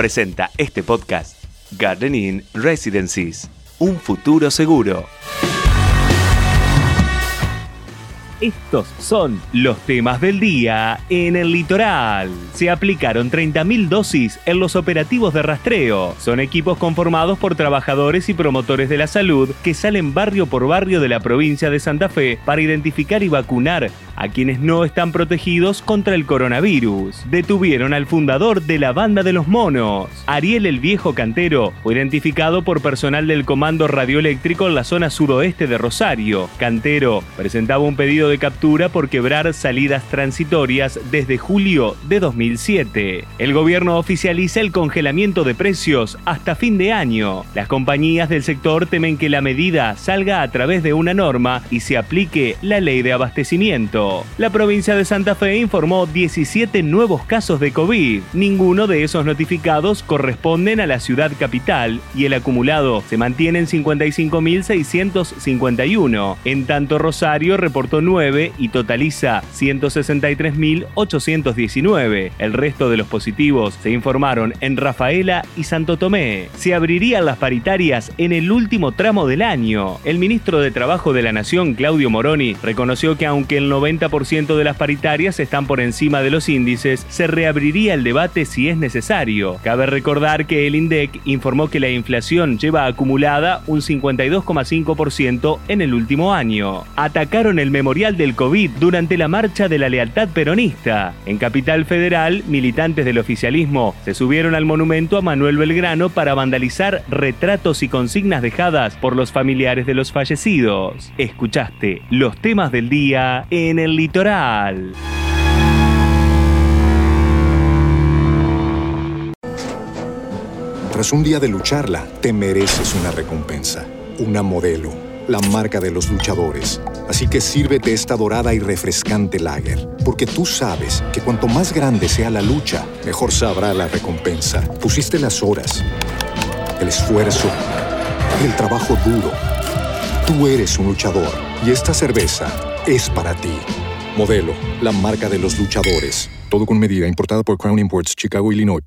Presenta este podcast Gardening Residencies, un futuro seguro. Estos son los temas del día en el litoral. Se aplicaron 30.000 dosis en los operativos de rastreo. Son equipos conformados por trabajadores y promotores de la salud que salen barrio por barrio de la provincia de Santa Fe para identificar y vacunar a quienes no están protegidos contra el coronavirus. Detuvieron al fundador de la banda de los monos. Ariel el viejo cantero fue identificado por personal del Comando Radioeléctrico en la zona sudoeste de Rosario. Cantero presentaba un pedido de captura por quebrar salidas transitorias desde julio de 2007. El gobierno oficializa el congelamiento de precios hasta fin de año. Las compañías del sector temen que la medida salga a través de una norma y se aplique la ley de abastecimiento. La provincia de Santa Fe informó 17 nuevos casos de COVID. Ninguno de esos notificados corresponden a la ciudad capital y el acumulado se mantiene en 55.651. En tanto, Rosario reportó 9 y totaliza 163.819. El resto de los positivos se informaron en Rafaela y Santo Tomé. Se abrirían las paritarias en el último tramo del año. El ministro de Trabajo de la Nación, Claudio Moroni, reconoció que aunque el 90% de las paritarias están por encima de los índices, se reabriría el debate si es necesario. Cabe recordar que el INDEC informó que la inflación lleva acumulada un 52,5% en el último año. Atacaron el memorial del COVID durante la marcha de la lealtad peronista. En Capital Federal, militantes del oficialismo se subieron al monumento a Manuel Belgrano para vandalizar retratos y consignas dejadas por los familiares de los fallecidos. Escuchaste los temas del día en el litoral. Tras un día de lucharla, te mereces una recompensa, una modelo, la marca de los luchadores. Así que sírvete esta dorada y refrescante lager, porque tú sabes que cuanto más grande sea la lucha, mejor sabrá la recompensa. Pusiste las horas, el esfuerzo, el trabajo duro. Tú eres un luchador y esta cerveza es para ti. Modelo, la marca de los luchadores. Todo con medida, importada por Crown Imports, Chicago, Illinois.